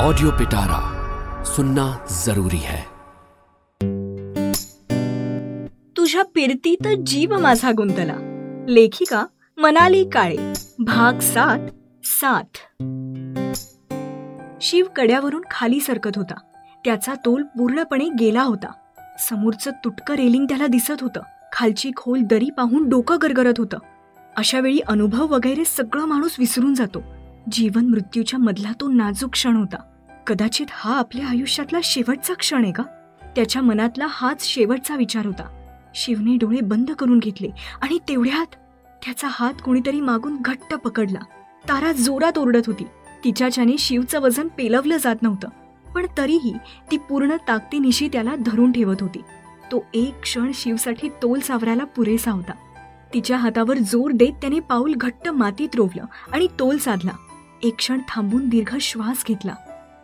Audio पिटारा सुनना जरूरी है। तुझ्या पिरतीत जीव माझा गुंतला. लेखिका मनाली काळे भाग सात सात. शिव कड्यावरून खाली सरकत होता. त्याचा तोल पूर्णपणे गेला होता. समोरचं तुटकं रेलिंग त्याला दिसत होतं. खालची खोल दरी पाहून डोकं गरगरत होतं. अशा वेळी अनुभव वगैरे सगळं माणूस विसरून जातो. जीवन मृत्यूच्या मधला तो नाजूक क्षण होता. कदाचित हा आपल्या आयुष्यातला शेवटचा क्षण आहे का? त्याच्या मनातला हाच शेवटचा विचार होता. शिवने डोळे बंद करून घेतले आणि तेवढ्यात त्याचा हात कोणीतरी मागून घट्ट पकडला. तारा जोरात ओरडत होती. तिच्याच्याने शिवचं वजन पेलवलं जात नव्हतं पण तरीही ती पूर्ण ताकदीनिशी त्याला धरून ठेवत होती. तो एक क्षण शिवसाठी तोल सावरायला पुरेसा होता. तिच्या हातावर जोर देत त्याने पाऊल घट्ट मातीत रोवलं आणि तोल साधला. एक क्षण थांबून दीर्घ श्वास घेतला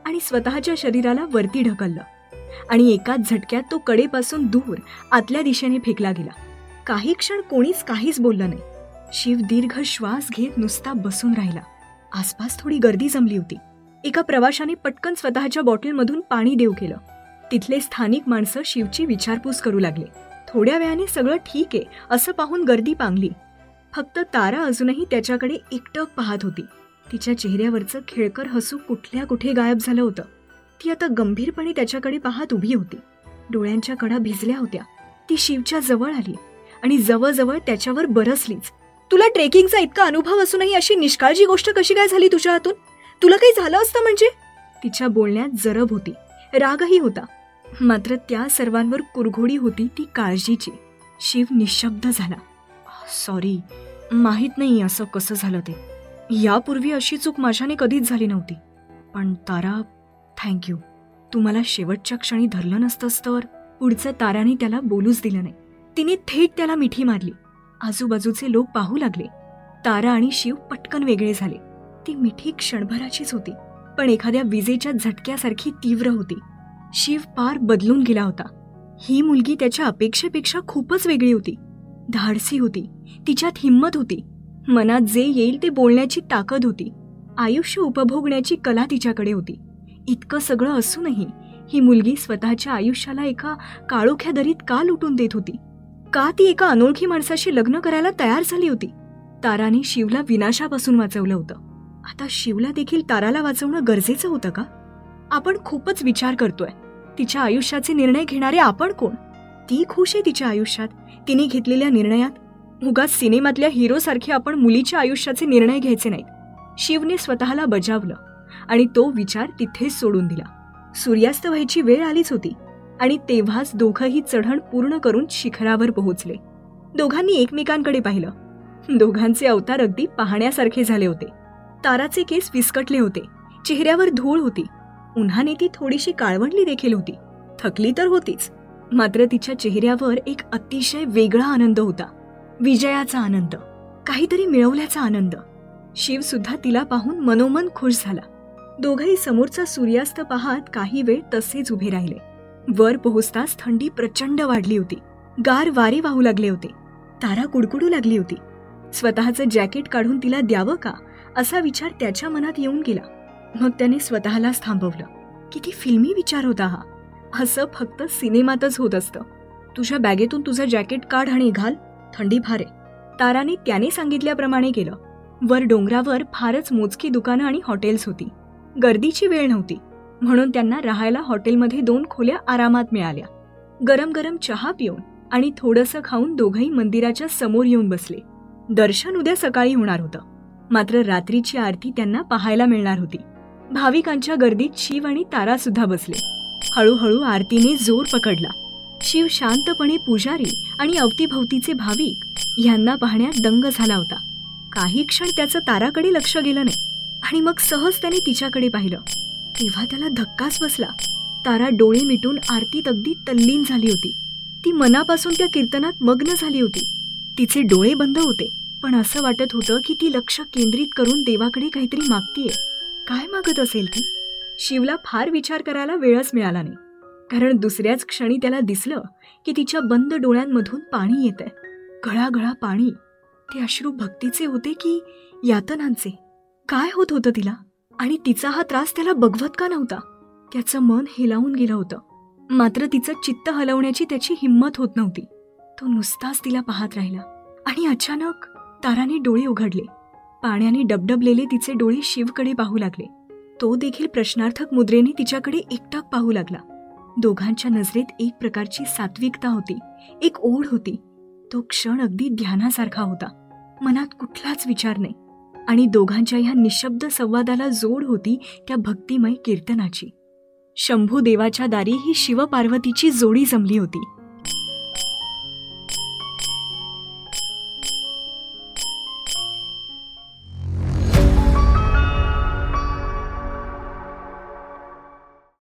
आणि स्वतःच्या शरीराला वरती ढकललं. आणि एकाच झटक्यात तो कडेपासून दूर आतल्या दिशेने फेकला गेला. काही क्षण कोणीच काहीच बोललं नाही. शिव दीर्घ श्वास घेत नुसता बसून राहिला. आसपास थोडी गर्दी जमली होती. एका प्रवाशाने पटकन स्वतःच्या बॉटलमधून पाणी देऊ केलं. तिथले स्थानिक माणसं शिवची विचारपूस करू लागले. थोड्या वेळाने सगळं ठीक आहे असं पाहून गर्दी पांगली. फक्त तारा अजूनही त्याच्याकडे एकटक पाहत होती. तिच्या चेहऱ्यावरचं खेळकर हसू कुठल्या कुठे गायब झालं होतं. ती आता गंभीरपणे त्याच्याकडे पाहत उभी होती. डोळ्यांच्या कडा भिजल्या होत्या. ती शिवच्या जवळ आली आणि जवळजवळ त्याच्यावर बरसलीच. तुला ट्रेकिंगचा इतका अनुभव असूनही अशी निष्काळजी गोष्ट कशी काय झाली तुझ्या हातून? तुला काही झालं असतं म्हणजे? तिच्या बोलण्यात जरब होती. रागही होता. मात्र त्या सर्वांवर कुरघोडी होती ती काळजीची. शिव निशब्द झाला. सॉरी माहीत नाही असं कसं झालं ते. यापूर्वी अशी चूक माझ्याने कधीच झाली नव्हती. पण तारा थँक्यू तू मला शेवटच्या क्षणी धरलं नसतंस तर? पुढचं ताराने त्याला बोलूच दिलं नाही. तिने थेट त्याला मिठी मारली. आजूबाजूचे लोक पाहू लागले. तारा आणि शिव पटकन वेगळे झाले. ती मिठी क्षणभराचीच होती पण एखाद्या विजेच्या झटक्यासारखी तीव्र होती. शिव पार बदलून गेला होता. ही मुलगी त्याच्या अपेक्षेपेक्षा खूपच वेगळी होती. धाडसी होती. तिच्यात हिंमत होती. मनात जे येईल ते बोलण्याची ताकद होती. आयुष्य उपभोगण्याची कला तिच्याकडे होती. इतकं सगळं असूनही ही मुलगी स्वतःच्या आयुष्याला एका काळोख्या दरीत का लुटून देत होती? का ती एका अनोळखी माणसाशी लग्न करायला तयार झाली होती? ताराने शिवला विनाशापासून वाचवलं होतं. आता शिवला देखील ताराला वाचवणं गरजेचं होतं का? आपण खूपच विचार करतोय. तिच्या आयुष्याचे निर्णय घेणारे आपण कोण? ती खुश आहे तिच्या आयुष्यात. तिने घेतलेल्या निर्णयात उगाच सिनेमातल्या हिरोसारखे आपण मुलीच्या आयुष्याचे निर्णय घ्यायचे नाहीत. शिवने स्वतःला बजावलं आणि तो विचार तिथेच सोडून दिला. सूर्यास्त व्हायची वेळ आलीच होती आणि तेव्हाच दोघंही चढण पूर्ण करून शिखरावर पोहोचले. दोघांनी एकमेकांकडे पाहिलं. दोघांचे अवतार अगदी पाहण्यासारखे झाले होते. ताराचे केस विस्कटले होते. चेहऱ्यावर धूळ होती. उन्हाने ती थोडीशी काळवंडली देखील होती. थकली तर होतीच. मात्र तिच्या चेहऱ्यावर एक अतिशय वेगळा आनंद होता. विजयाचा आनंद काहीतरी मिळवल्याचा आनंद. शिव सुद्धा तिला पाहून मनोमन खुश झाला. दोघही समोरचा सूर्यास्त पाहत काही वेळ तसेच उभे राहिले. वर पोहोचताच थंडी प्रचंड वाढली होती. गार वारे वाहू लागले होते. तारा कुडकुडू लागली होती. स्वतःचं जॅकेट काढून तिला द्यावं का असा विचार त्याच्या मनात येऊन गेला. मग त्याने स्वतःलाच थांबवलं. किती फिल्मी विचार होता हा. असं फक्त सिनेमातच होत असतं. तुझ्या बॅगेतून तुझं जॅकेट काढ आणि घाल. थंडी फार आहे ताराने त्याने सांगितल्याप्रमाणे केलं. वर डोंगरावर फारच मोजकी दुकानं आणि हॉटेल्स होती. गर्दीची वेळ नव्हती. म्हणून त्यांना राहायला हॉटेलमध्ये दोन खोल्या आरामात मिळाल्या. गरम गरम चहा पिऊन आणि थोडंसं खाऊन दोघंही मंदिराच्या समोर येऊन बसले. दर्शन उद्या सकाळी होणार होतं. मात्र रात्रीची आरती त्यांना पाहायला मिळणार होती. भाविकांच्या गर्दीत शिव आणि तारा सुद्धा बसले. हळूहळू आरतीने जोर पकडला. शिव शांतपणे पुजारी आणि अवतीभवतीचे भाविक यांना पाहण्यात दंग झाला होता. काही क्षण त्याचं ताराकडे लक्ष गेलं नाही आणि मग सहज त्याने तिच्याकडे पाहिलं. तेव्हा त्याला धक्काच बसला. तारा डोळे मिटून आरतीत अगदी तल्लीन झाली होती. ती मनापासून त्या कीर्तनात मग्न झाली होती. तिचे डोळे बंद होते पण असं वाटत होतं की ती लक्ष केंद्रित करून देवाकडे काहीतरी मागतीये. काय मागत असेल ती? शिवला फार विचार करायला वेळच मिळाला नाही. कारण दुसऱ्याच क्षणी त्याला दिसलं की तिच्या बंद डोळ्यांमधून पाणी येत आहे गळागळा पाणी. ते अश्रू भक्तीचे होते की यातनांचे? काय होत होतं तिला? आणि तिचा हा त्रास त्याला बघवत का नव्हता? त्याचं मन हेलावून गेलं होतं. मात्र तिचं चित्त हलवण्याची त्याची हिंमत होत नव्हती. तो नुसताच तिला पाहत राहिला. आणि अचानक ताराने डोळे उघडले. पाण्याने डबडबलेले तिचे डोळे शिवकडे पाहू लागले. तो देखील प्रश्नार्थक मुद्रेने तिच्याकडे एकटाक पाहू लागला. दोघांच्या नजरेत एक प्रकारची सात्विकता होती. एक ओढ होती. तो क्षण अगदी ध्यानासारखा होता. मनात कुठलाच विचार नाही. आणि दोघांच्या ह्या निशब्द संवादाला जोड होती त्या भक्तिमय कीर्तनाची. शंभू देवाच्या दारी ही शिवपार्वतीची जोडी जमली होती.